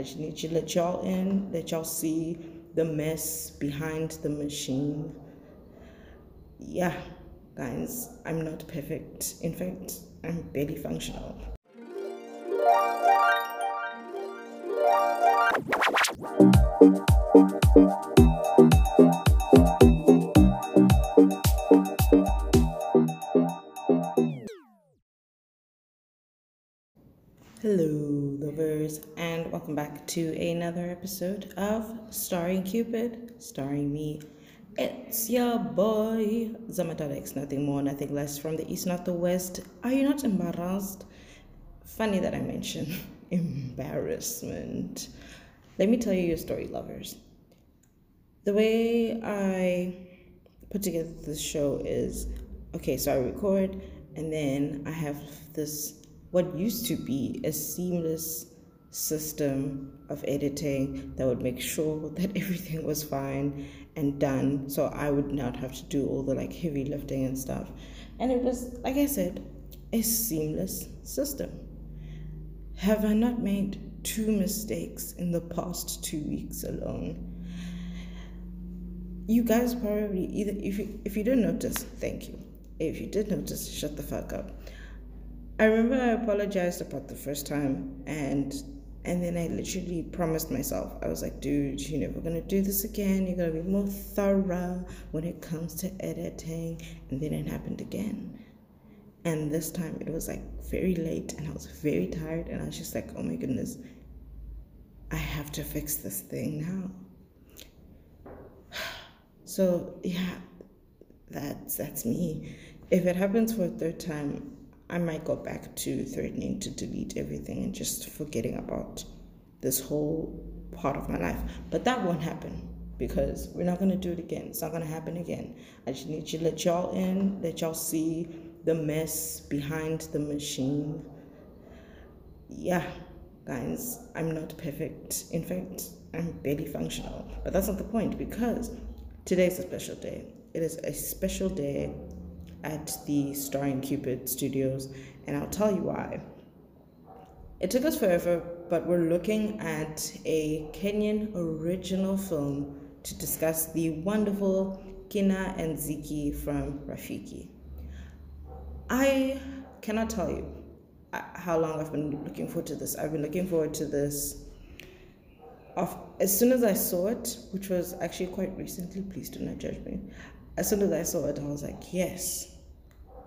I just need to let y'all in, let y'all see the mess behind the machine. Yeah, guys, I'm not perfect. In fact, I'm barely functional. Hello, and welcome back to another episode of Starring Cupid, starring me. It's your boy, Zamatalex, nothing more, nothing less from the east, not the west. Are you not embarrassed? Funny that I mention embarrassment. Let me tell you your story, lovers. The way I put together this show is okay, so I record, and then I have this what used to be a seamless system of editing that would make sure that everything was fine and done. So i would not have to do all the like heavy lifting and stuff. And it was like i said a seamless system. Have i not made two mistakes in the past two weeks alone? You guys probably either if you if you didn't notice thank you. If you did notice shut the fuck up. I remember I apologized about the first time and and then I literally promised myself, I was like, dude, you're never gonna do this again. You're gonna be more thorough when it comes to editing. And then it happened again. And this time it was like very late and I was very tired and I was just like, oh my goodness, I have to fix this thing now. So yeah, that's that's me. If it happens for a third time, I might go back to threatening to delete everything and just forgetting about this whole part of my life. But that won't happen because we're not going to do it again. It's not going to happen again. I just need to let y'all in, let y'all see the mess behind the machine. Yeah, guys, I'm not perfect. In fact, I'm barely functional. But that's not the point because today is a special day. It is a special day at the Starring Cupid Studios, and I'll tell you why. It took us forever, but we're looking at a Kenyan original film to discuss the wonderful Kina and Ziki from Rafiki. I cannot tell you uh, how long I've been looking forward to this. I've been looking forward to this as soon as I saw it, which was actually quite recently, please do not judge me. As soon as I saw it, I was like, yes,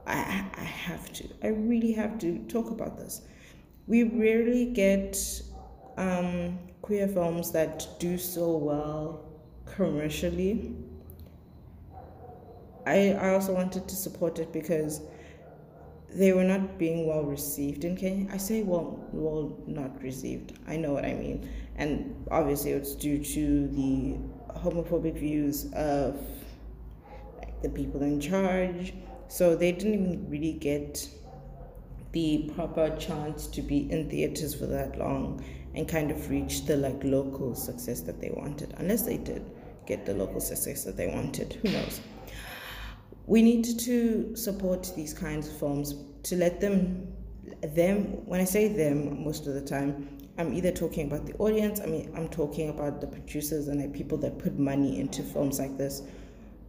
I, I have to. I really have to talk about this. We rarely get um, queer films that do so well commercially. I, I also wanted to support it because they were not being well received in Kenya. I say well, well not received. I know what I mean, and obviously it's due to the homophobic views of like, the people in charge so they didn't even really get the proper chance to be in theaters for that long and kind of reach the like local success that they wanted. Unless they did get the local success that they wanted. Who knows? We need to support these kinds of films to let them them when I say them most of the time I'm either talking about the audience, I mean I'm talking about the producers and the people that put money into films like this.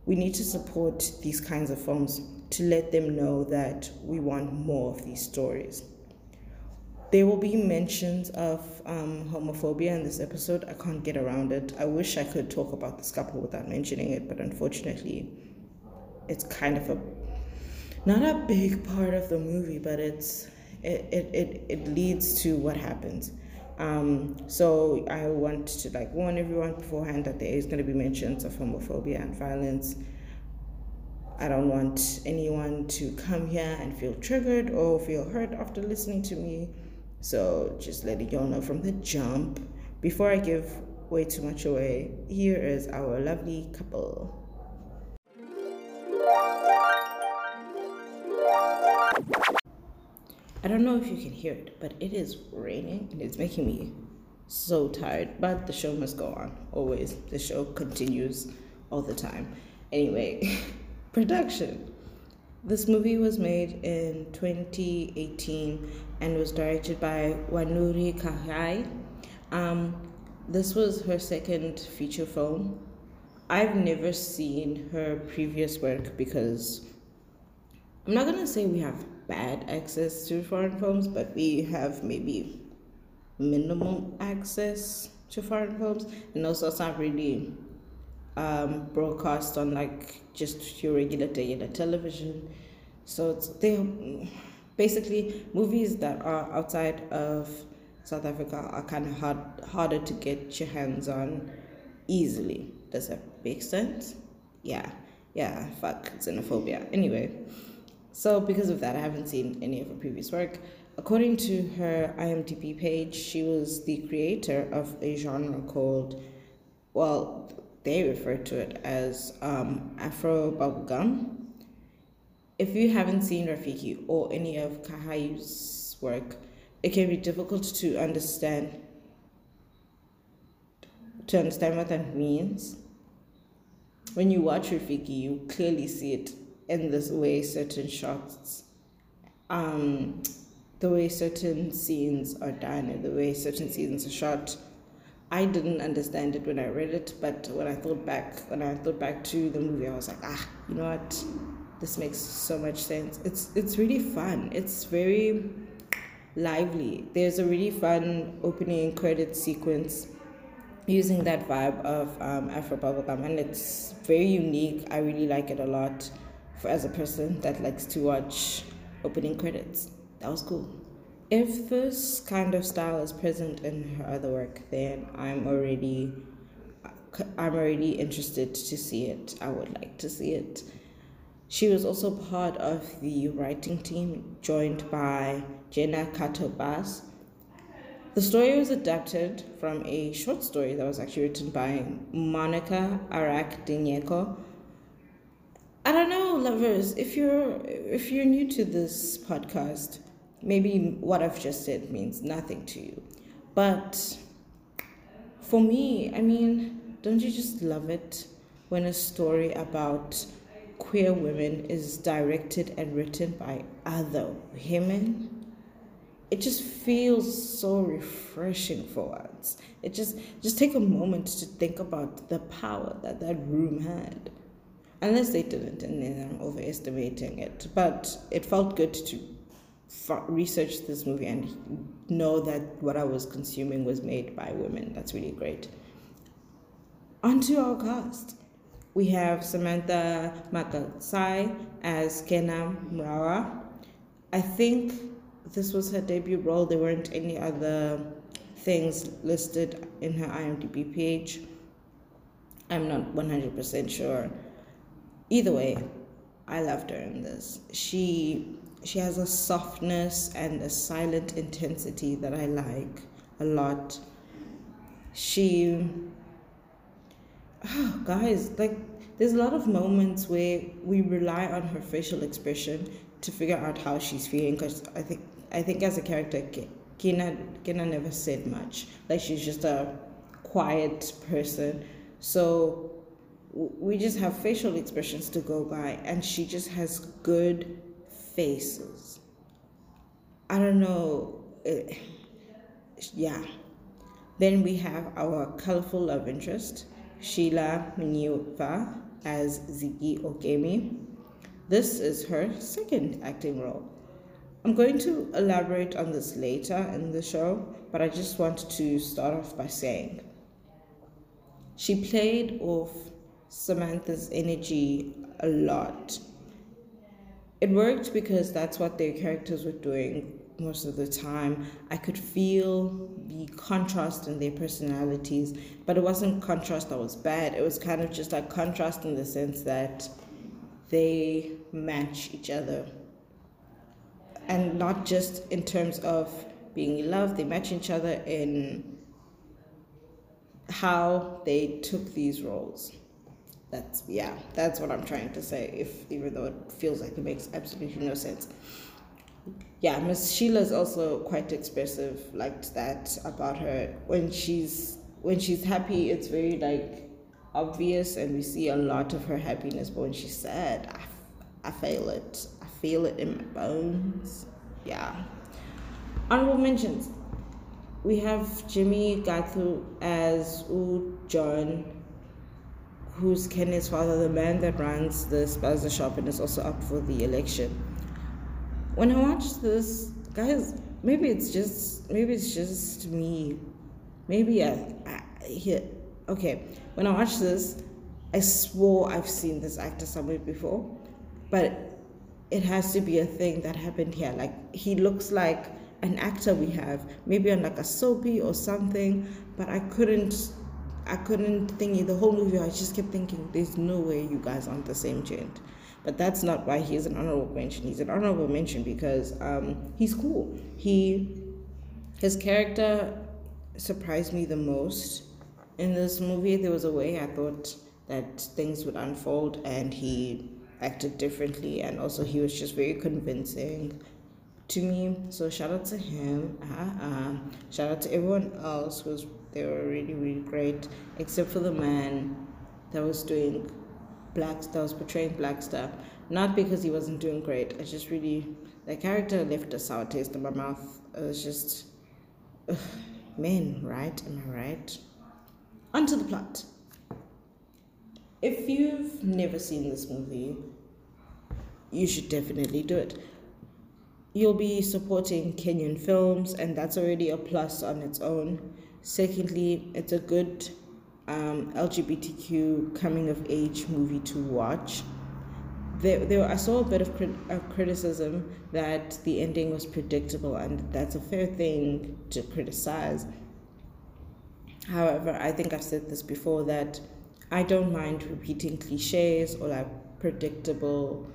We need to support these kinds of films to let them know that we want more of these stories. There will be mentions of um, homophobia in this episode. I can't get around it. I wish I could talk about this couple without mentioning it, but unfortunately, it's kind of a not a big part of the movie, but it's it it, it, it leads to what happens. Um, so I want to like warn everyone beforehand that there is going to be mentions of homophobia and violence I don't want anyone to come here and feel triggered or feel hurt after listening to me. So, just letting y'all know from the jump. Before I give way too much away, here is our lovely couple. I don't know if you can hear it, but it is raining and it's making me so tired. But the show must go on, always. The show continues all the time. Anyway. Production. This movie was made in 2018 and was directed by Wanuri Kahiu, Um, this was her second feature film. I've never seen her previous work because I'm not gonna say we have bad access to foreign films, but we have maybe minimal access to foreign films, and also it's not really um, broadcast on like just your regular day in the television. So it's they basically movies that are outside of South Africa are kind of hard harder to get your hands on easily. Does that make sense? Yeah, yeah. Fuck xenophobia. Anyway, so because of that, I haven't seen any of her previous work. According to her IMDb page, she was the creator of a genre called, well, they refer to it as um, Afro bubblegum. If you haven't seen Rafiki or any of Kahiu's work, it can be difficult to understand to understand what that means. When you watch Rafiki, you clearly see it in this way certain shots um the way certain scenes are done and the way certain scenes are shot. I didn't understand it when I read it, but when I thought back, when I thought back to the movie, I was like, ah, you know what? This makes so much sense. It's it's really fun. It's very lively. There's a really fun opening credit sequence using that vibe of um, Afro bubblegum, and it's very unique. I really like it a lot. For as a person that likes to watch opening credits that was cool. If this kind of style is present in her other work, then I'm already I'm already interested to see it. I would like to see it. She was also part of the writing team, joined by Jenna Cato Bass. The story was adapted from a short story that was actually written by Monica Arac de Nyeko. Don't know, lovers, if you're if you're new to this podcast, maybe what I've just said means nothing to you. But for me, I mean, don't you just love it when a story about queer women is directed and written by other women? It just feels so refreshing for once. It just just take a moment to think about the power that that room had. Unless they didn't, and then I'm overestimating it. But it felt good to research this movie and know that what I was consuming was made by women. That's really great. On to our cast. We have Samantha Mugatsia as Kena Mwaura. I think this was her debut role. There weren't any other things listed in her IMDb page. I'm not 100% sure. Either way, I loved her in this. She she has a softness and a silent intensity that I like a lot. She, oh, guys, like there's a lot of moments where we rely on her facial expression to figure out how she's feeling. Because I think I think as a character, Kena Kena never said much. Like she's just a quiet person. So we just have facial expressions to go by, and she just has good faces. I don't know. Uh, yeah. Then we have our colorful love interest, Sheila Munyiva as Ziki Okemi. This is her second acting role. I'm going to elaborate on this later in the show, but I just want to start off by saying she played off Samantha's energy a lot it worked because that's what their characters were doing most of the time. I could feel the contrast in their personalities, but it wasn't contrast that was bad. It was kind of just like contrast in the sense that they match each other. And not just in terms of being in love, they match each other in how they took these roles that's yeah that's what i'm trying to say if even though it feels like it makes absolutely no sense. Yeah miss sheila's also quite expressive like that about her. When she's when she's happy it's very like obvious and we see a lot of her happiness but when she's sad i, I feel it. I feel it in my bones. Yeah. Honorable mentions. We have Jimmy Gathu as U John, who's Kenny's father, the man that runs the spaza shop and is also up for the election. When I watched this, guys, maybe it's just maybe it's just me. Maybe I, I here. Okay, when I watched this, I swore I've seen this actor somewhere before, but it has to be a thing that happened here. Like he looks like an actor we have, maybe on like a soapy or something, but I couldn't I couldn't think the whole movie I just kept thinking there's no way you guys aren't the same gent. But that's not why he's an honorable mention. He's an honorable mention because um, he's cool. He his character surprised me the most in this movie. There was a way I thought that things would unfold, and he acted differently, and also he was just very convincing to me. So shout out to him. Uh-uh. Shout out to everyone else who's they were really really great, except for the man that was doing black that was portraying black stuff. Not because he wasn't doing great. I just really the character left a sour taste in my mouth. It was just ugh, men, right? Am I right? Onto the plot. If you've never seen this movie, you should definitely do it you'll be supporting Kenyan films, and that's already a plus on its own. Secondly, it's a good um, LGBTQ coming of age movie to watch. There, there, I saw a bit of, crit- of criticism that the ending was predictable, and that's a fair thing to criticize. However, I think I've said this before that I don't mind repeating cliches or like predictable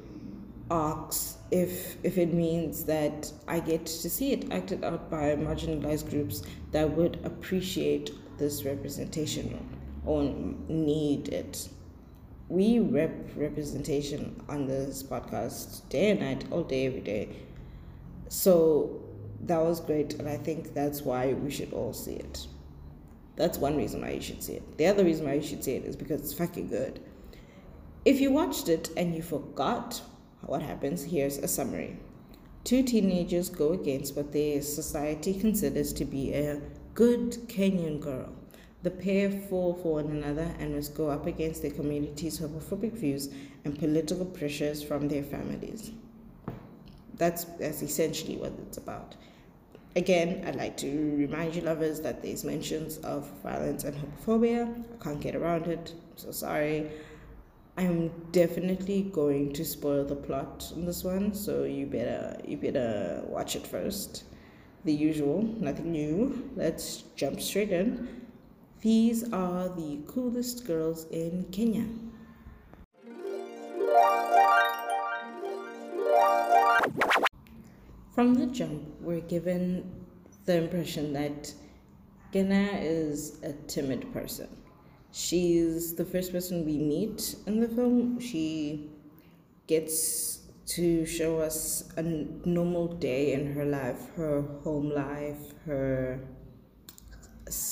arcs if if it means that I get to see it acted out by marginalized groups that would appreciate this representation or need it. We rep representation on this podcast day and night, all day, every day. So that was great, and I think that's why we should all see it. That's one reason why you should see it. The other reason why you should see it is because it's fucking good. If you watched it and you forgot what happens? Here's a summary. Two teenagers go against what their society considers to be a good Kenyan girl. The pair fall for one another and must go up against their community's homophobic views and political pressures from their families. That's, that's essentially what it's about. Again, I'd like to remind you, lovers, that there's mentions of violence and homophobia. I can't get around it. I'm so sorry. I'm definitely going to spoil the plot on this one, so you better you better watch it first. The usual, nothing new. Let's jump straight in. These are the coolest girls in Kenya. From the jump, we're given the impression that Kena is a timid person She's the first person we meet in the film. She gets to show us a normal day in her life, her home life, her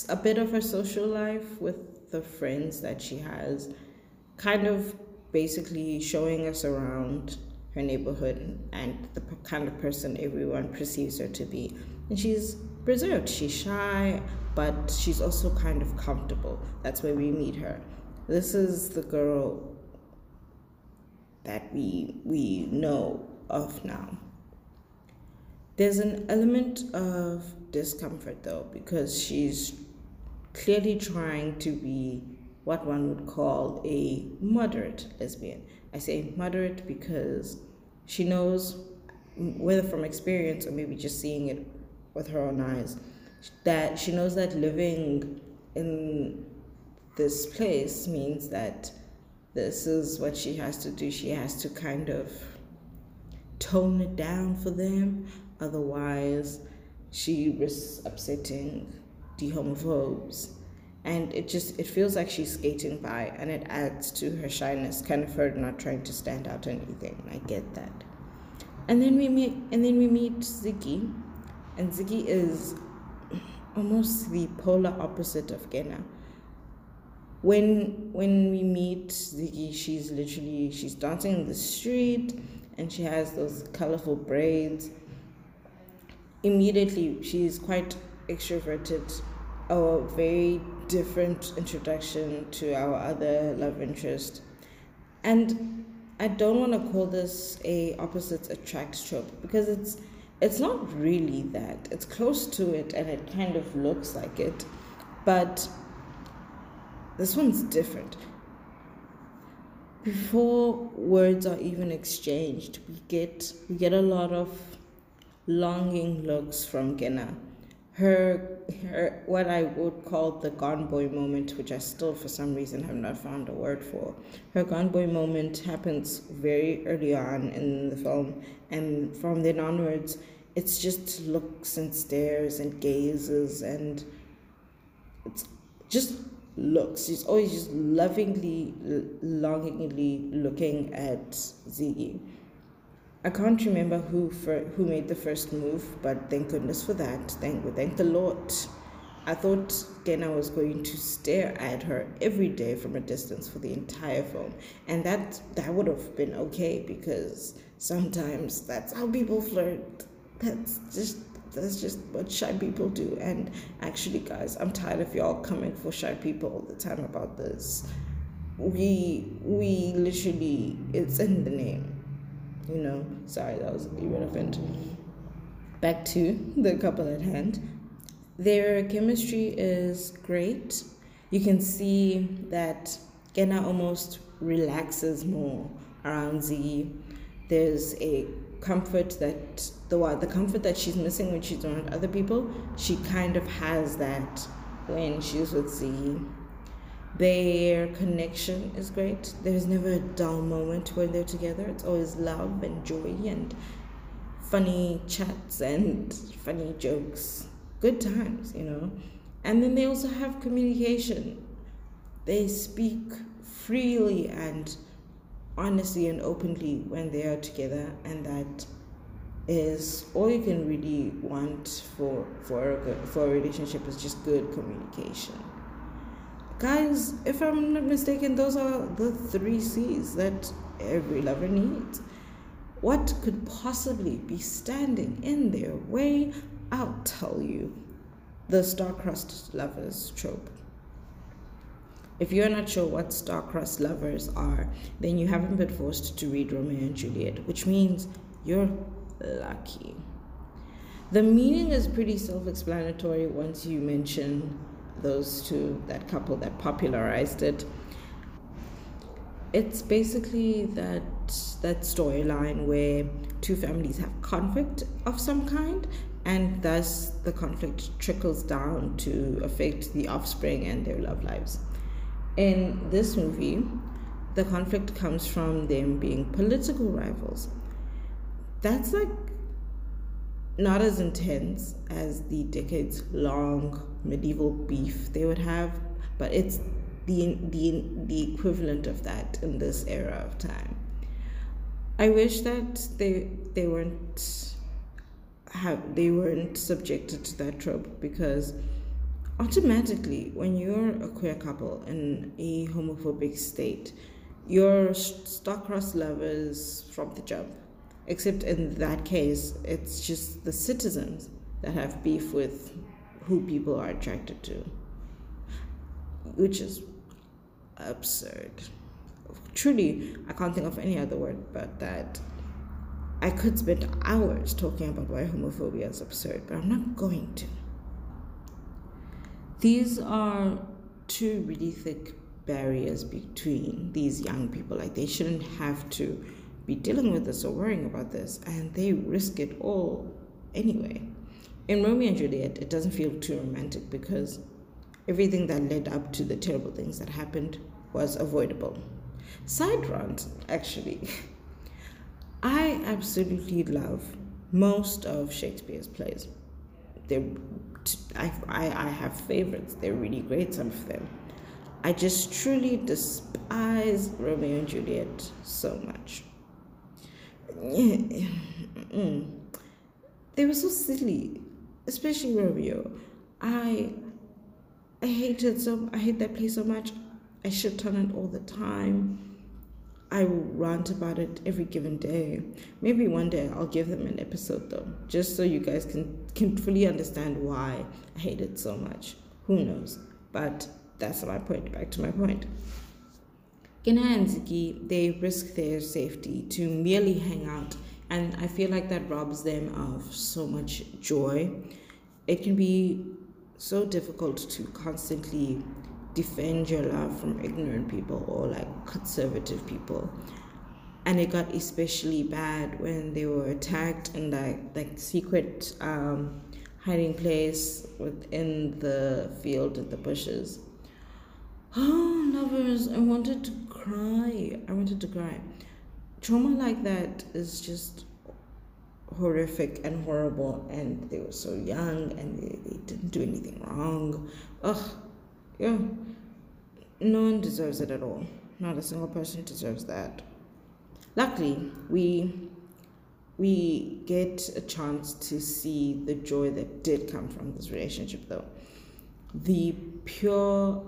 a bit of her social life with the friends that she has, kind of basically showing us around her neighborhood and the kind of person everyone perceives her to be. And she's reserved, she's shy, but she's also kind of comfortable. That's where we meet her. This is the girl that we we know of now. There's an element of discomfort though because she's clearly trying to be what one would call a moderate lesbian. I say moderate because she knows whether from experience or maybe just seeing it with her own eyes that she knows that living in this place means that this is what she has to do. She has to kind of tone it down for them. Otherwise, she risks upsetting the homophobes. And it just it feels like she's skating by and it adds to her shyness, kind of her not trying to stand out or anything. I get that. And then we meet and then we meet Ziggy. And Ziggy is almost the polar opposite of Kena. When when we meet Ziggy, she's literally she's dancing in the street and she has those colorful braids. Immediately she's quite extroverted, a very different introduction to our other love interest. And I don't want to call this a opposites attract trope because it's it's not really that. It's close to it and it kind of looks like it. But this one's different. Before words are even exchanged, we get we get a lot of longing looks from Kena her her what I would call the gone boy moment, which I still for some reason have not found a word for. Her gone boy moment happens very early on in the film, and from then onwards, it's just looks and stares and gazes and it's just looks. She's always just lovingly, longingly looking at Ziggy. I can't remember who for, who made the first move, but thank goodness for that. Thank thank the Lord. I thought Kena was going to stare at her every day from a distance for the entire film, and that that would have been okay because sometimes that's how people flirt. That's just that's just what shy people do. And actually, guys, I'm tired of y'all coming for shy people all the time about this. We we literally it's in the name you know, sorry, that was irrelevant. Back to the couple at hand. Their chemistry is great. You can see that Kena almost relaxes more around Z. There's a comfort that the the comfort that she's missing when she's around other people, she kind of has that when she's with Z. Their connection is great. There's never a dull moment when they're together. It's always love and joy and funny chats and funny jokes. Good times, you know. And then they also have communication. They speak freely and honestly and openly when they are together, and that is all you can really want for for a, for a relationship is just good communication. Guys, if I'm not mistaken, those are the three C's that every lover needs. What could possibly be standing in their way? I'll tell you. The star-crossed lovers trope. If you're not sure what star-crossed lovers are, then you haven't been forced to read Romeo and Juliet, which means you're lucky. The meaning is pretty self-explanatory once you mention those two, that couple that popularized it. It's basically that that storyline where two families have conflict of some kind, and thus the conflict trickles down to affect the offspring and their love lives. In this movie, the conflict comes from them being political rivals. That's like not as intense as the decades long medieval beef they would have, but it's the, the, the equivalent of that in this era of time. I wish that they they weren't have they weren't subjected to that trope because automatically when you're a queer couple in a homophobic state, you're star-crossed lovers from the jump except in that case, it's just the citizens that have beef with who people are attracted to, which is absurd. Truly, I can't think of any other word but that. I could spend hours talking about why homophobia is absurd, but I'm not going to. These are two really thick barriers between these young people. Like, they shouldn't have to be dealing with this or worrying about this, and they risk it all anyway. In Romeo and Juliet, it doesn't feel too romantic because everything that led up to the terrible things that happened was avoidable. Side rant, actually. I absolutely love most of Shakespeare's plays. They're, I, I, I have favorites. They're really great, some of them. I just truly despise Romeo and Juliet so much. Mm. they were so silly, especially Romeo. I I hated so I hate that play so much. I shit on it all the time. I will rant about it every given day. Maybe one day I'll give them an episode though, just so you guys can can fully understand why I hate it so much. Who knows? But that's my point. Back to my point. Kena and they risk their safety to merely hang out, and I feel like that robs them of so much joy. It can be so difficult to constantly defend your love from ignorant people or like conservative people. And it got especially bad when they were attacked in that like secret um, hiding place within the field of the bushes. Oh, lovers, I wanted to cry. I wanted to cry. Trauma like that is just horrific and horrible, and they were so young and they, they didn't do anything wrong. Ugh, yeah. No one deserves it at all. Not a single person deserves that. Luckily, we we get a chance to see the joy that did come from this relationship though. The pure,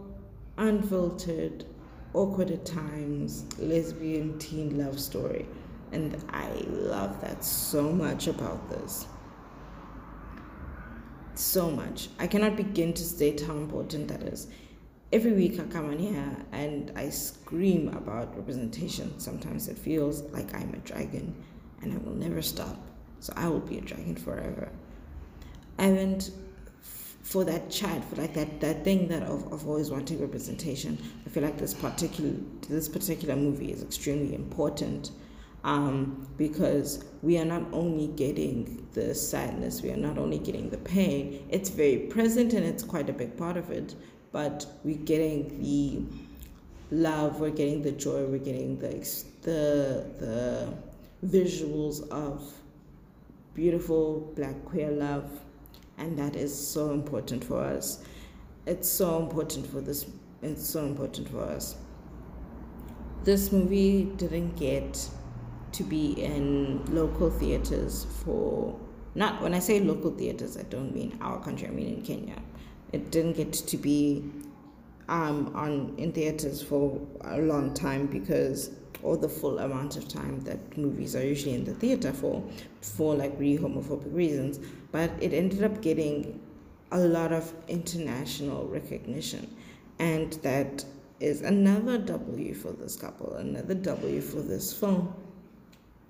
unfiltered, awkward at times lesbian teen love story. And I love that so much about this so much. I cannot begin to state how important that is. Every week I come on here and I scream about representation. Sometimes it feels like I'm a dragon and I will never stop. So I will be a dragon forever. And for that chat, for like that, that thing that of, of always wanting representation, I feel like this particular this particular movie is extremely important um, because we are not only getting the sadness, we are not only getting the pain. It's very present and it's quite a big part of it, but we're getting the love, we're getting the joy, we're getting the the the visuals of beautiful black queer love, and that is so important for us. It's so important for this. It's so important for us. This movie didn't get to be in local theaters for not when I say local theaters, I don't mean our country. I mean in Kenya. It didn't get to be um, on in theaters for a long time because or the full amount of time that movies are usually in the theater for for like really homophobic reasons but it ended up getting a lot of international recognition. And that is another W for this couple another W for this film.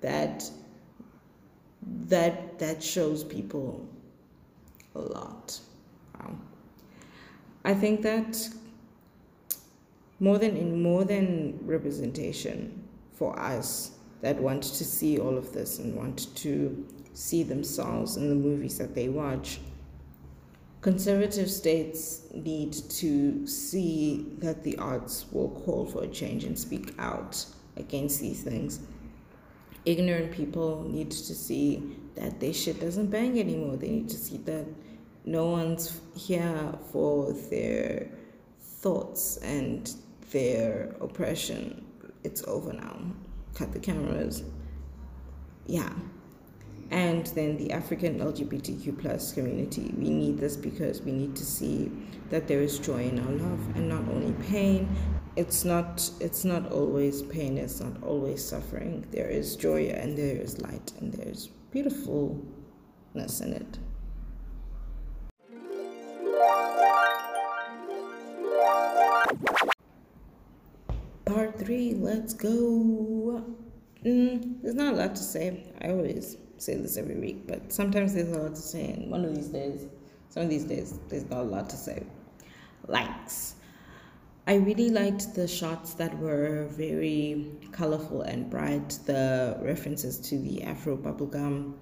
That that that shows people a lot. Wow. I think that more than in more than representation for us that want to see all of this and want to see themselves in the movies that they watch conservative states need to see that the arts will call for a change and speak out against these things ignorant people need to see that their shit doesn't bang anymore they need to see that no one's here for their thoughts and their oppression. It's over now. Cut the cameras. Yeah. And then the African LGBTQ plus community. We need this because we need to see that there is joy in our love and not only pain. It's not it's not always pain, it's not always suffering. There is joy and there is light and there is beautifulness in it. Part three, let's go. Mm, there's not a lot to say. I always say this every week, but sometimes there's a lot to say, and one of these days, some of these days, there's not a lot to say. Likes. I really liked the shots that were very colorful and bright, the references to the Afro bubblegum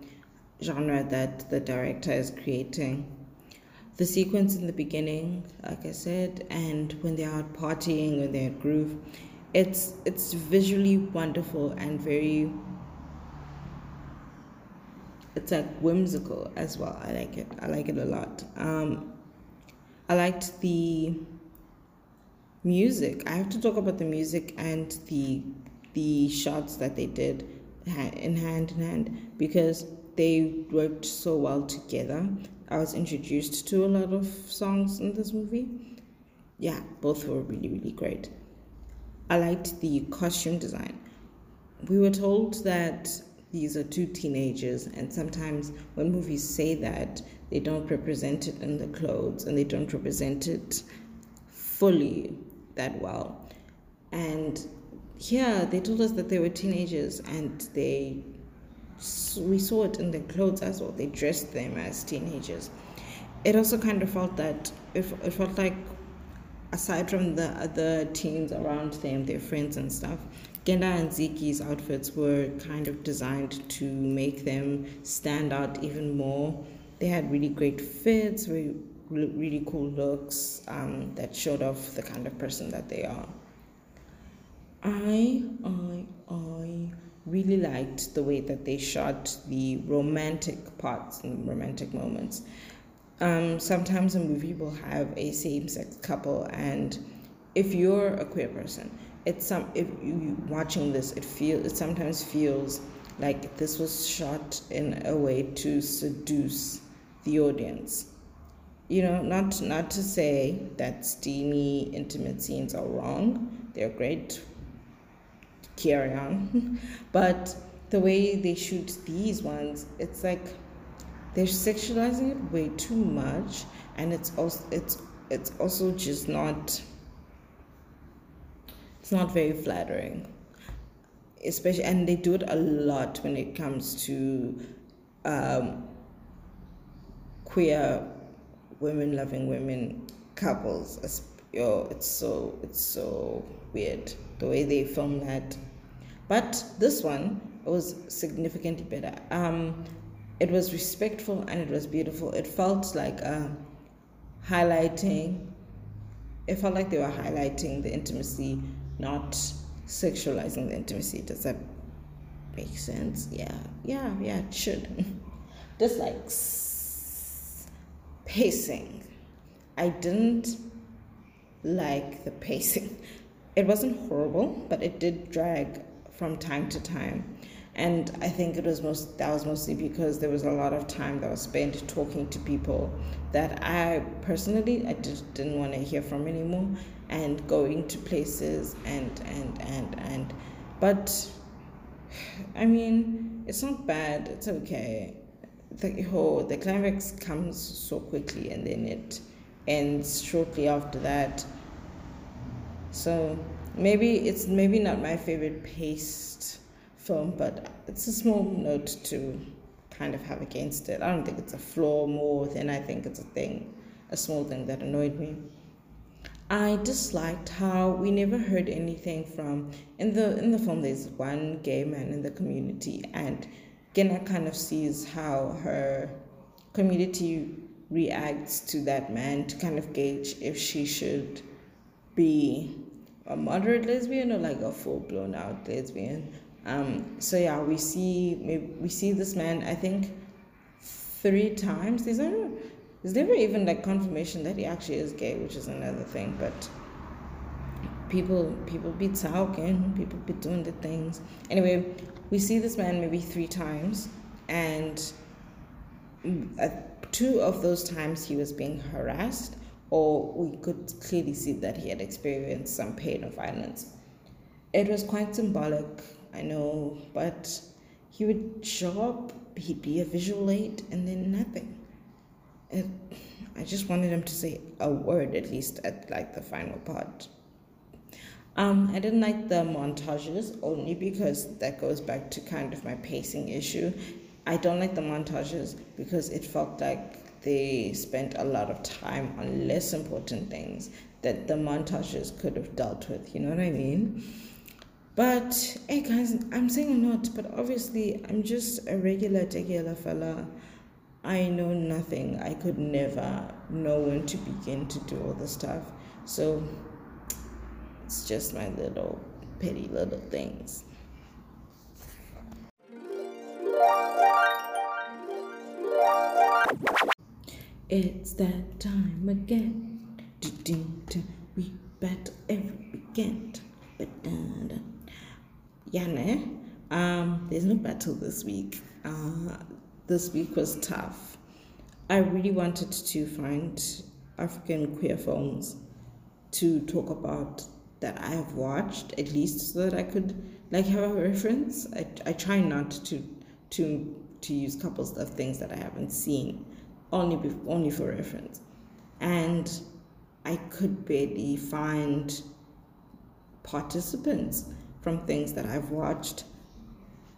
genre that the director is creating the sequence in the beginning, like I said, and when they're out partying or they're at groove, it's it's visually wonderful and very it's like whimsical as well. I like it. I like it a lot. Um, I liked the music. I have to talk about the music and the the shots that they did in hand in hand because they worked so well together. I was introduced to a lot of songs in this movie. Yeah, both were really, really great. I liked the costume design. we were told that these are two teenagers, and sometimes when movies say that, they don't represent it in the clothes and they don't represent it fully that well. And here they told us that they were teenagers and they we saw it in their clothes as well. They dressed them as teenagers. It also kind of felt that it felt like aside from the other teens around them, their friends and stuff, Genda and Ziki's outfits were kind of designed to make them stand out even more. They had really great fits, really, really cool looks um, that showed off the kind of person that they are. I, I, I really liked the way that they shot the romantic parts and romantic moments. Um, sometimes a movie will have a same-sex couple, and if you're a queer person, it's some if you watching this, it feel it sometimes feels like this was shot in a way to seduce the audience. You know, not not to say that steamy intimate scenes are wrong; they're great. Carry on, but the way they shoot these ones, it's like they're sexualizing it way too much and it's also it's it's also just not it's not very flattering. Especially and they do it a lot when it comes to um, queer women loving women couples. Yo it's so it's so weird the way they film that. But this one was significantly better. Um, it was respectful and it was beautiful. It felt like uh, highlighting, it felt like they were highlighting the intimacy, not sexualizing the intimacy. Does that make sense? Yeah, yeah, yeah, it should. Just like pacing. I didn't like the pacing. It wasn't horrible, but it did drag from time to time and I think it was most that was mostly because there was a lot of time that was spent talking to people that I personally I just didn't want to hear from anymore and going to places and and and and but I mean it's not bad it's okay. The whole the climax comes so quickly and then it ends shortly after that. So maybe it's maybe not my favorite paced film, but it's a small note to kind of have against it. I don't think it's a flaw more than I think it's a thing, a small thing that annoyed me. I disliked how we never heard anything from in the in the film. There's one gay man in the community, and Kena kind of sees how her community reacts to that man to kind of gauge if she should be a moderate lesbian or like a full blown out lesbian. Um, so yeah, we see we see this man. I think three times. There's never there's never even like confirmation that he actually is gay, which is another thing. But people people be talking, people be doing the things. Anyway, we see this man maybe three times, and two of those times he was being harassed, or we could clearly see that he had experienced some pain or violence. It was quite symbolic I know, but he would show up, he'd be a visual aid, and then nothing. It, I just wanted him to say a word at least at like the final part. Um, I didn't like the montages only because that goes back to kind of my pacing issue. I don't like the montages because it felt like they spent a lot of time on less important things that the montages could have dealt with. You know what I mean? But hey guys, I'm saying a lot, but obviously I'm just a regular regular fella. I know nothing. I could never know when to begin to do all the stuff. So it's just my little petty little things. It's that time again. We battle every weekend. But yeah, um, there's no battle this week. Uh, this week was tough. I really wanted to find African queer films to talk about that I have watched, at least so that I could like have a reference. I, I try not to to to use couples of things that I haven't seen, only be, only for reference, and I could barely find participants from things that I've watched.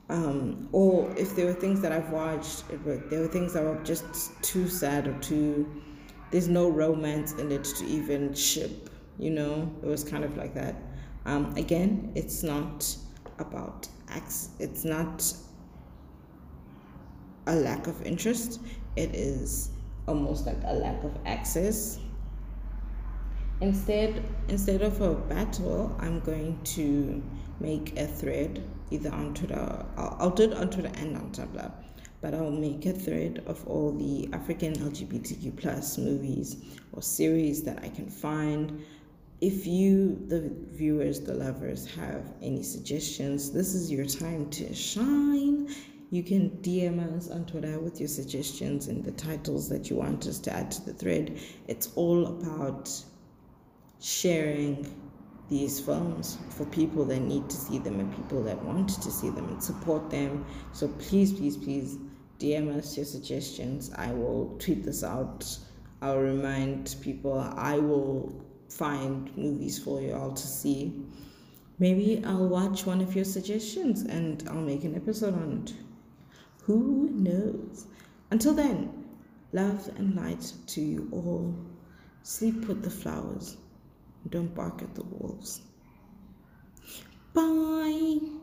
Um, or if there were things that I've watched, were, there were things that were just too sad or too, there's no romance in it to even ship, you know? It was kind of like that. Um, again, it's not about acts, it's not a lack of interest, it is almost like a lack of access Instead, instead of a battle, I'm going to make a thread either on Twitter. I'll, I'll do it on Twitter and on Tumblr, but I'll make a thread of all the African LGBTQ plus movies or series that I can find. If you, the viewers, the lovers, have any suggestions, this is your time to shine. You can DM us on Twitter with your suggestions and the titles that you want us to add to the thread. It's all about sharing these films for people that need to see them and people that want to see them and support them. So please, please, please DM us your suggestions. I will tweet this out. I'll remind people. I will find movies for you all to see. Maybe I'll watch one of your suggestions and I'll make an episode on it. Who knows? Until then, love and light to you all. Sleep with the flowers. Don't bark at the wolves. Bye.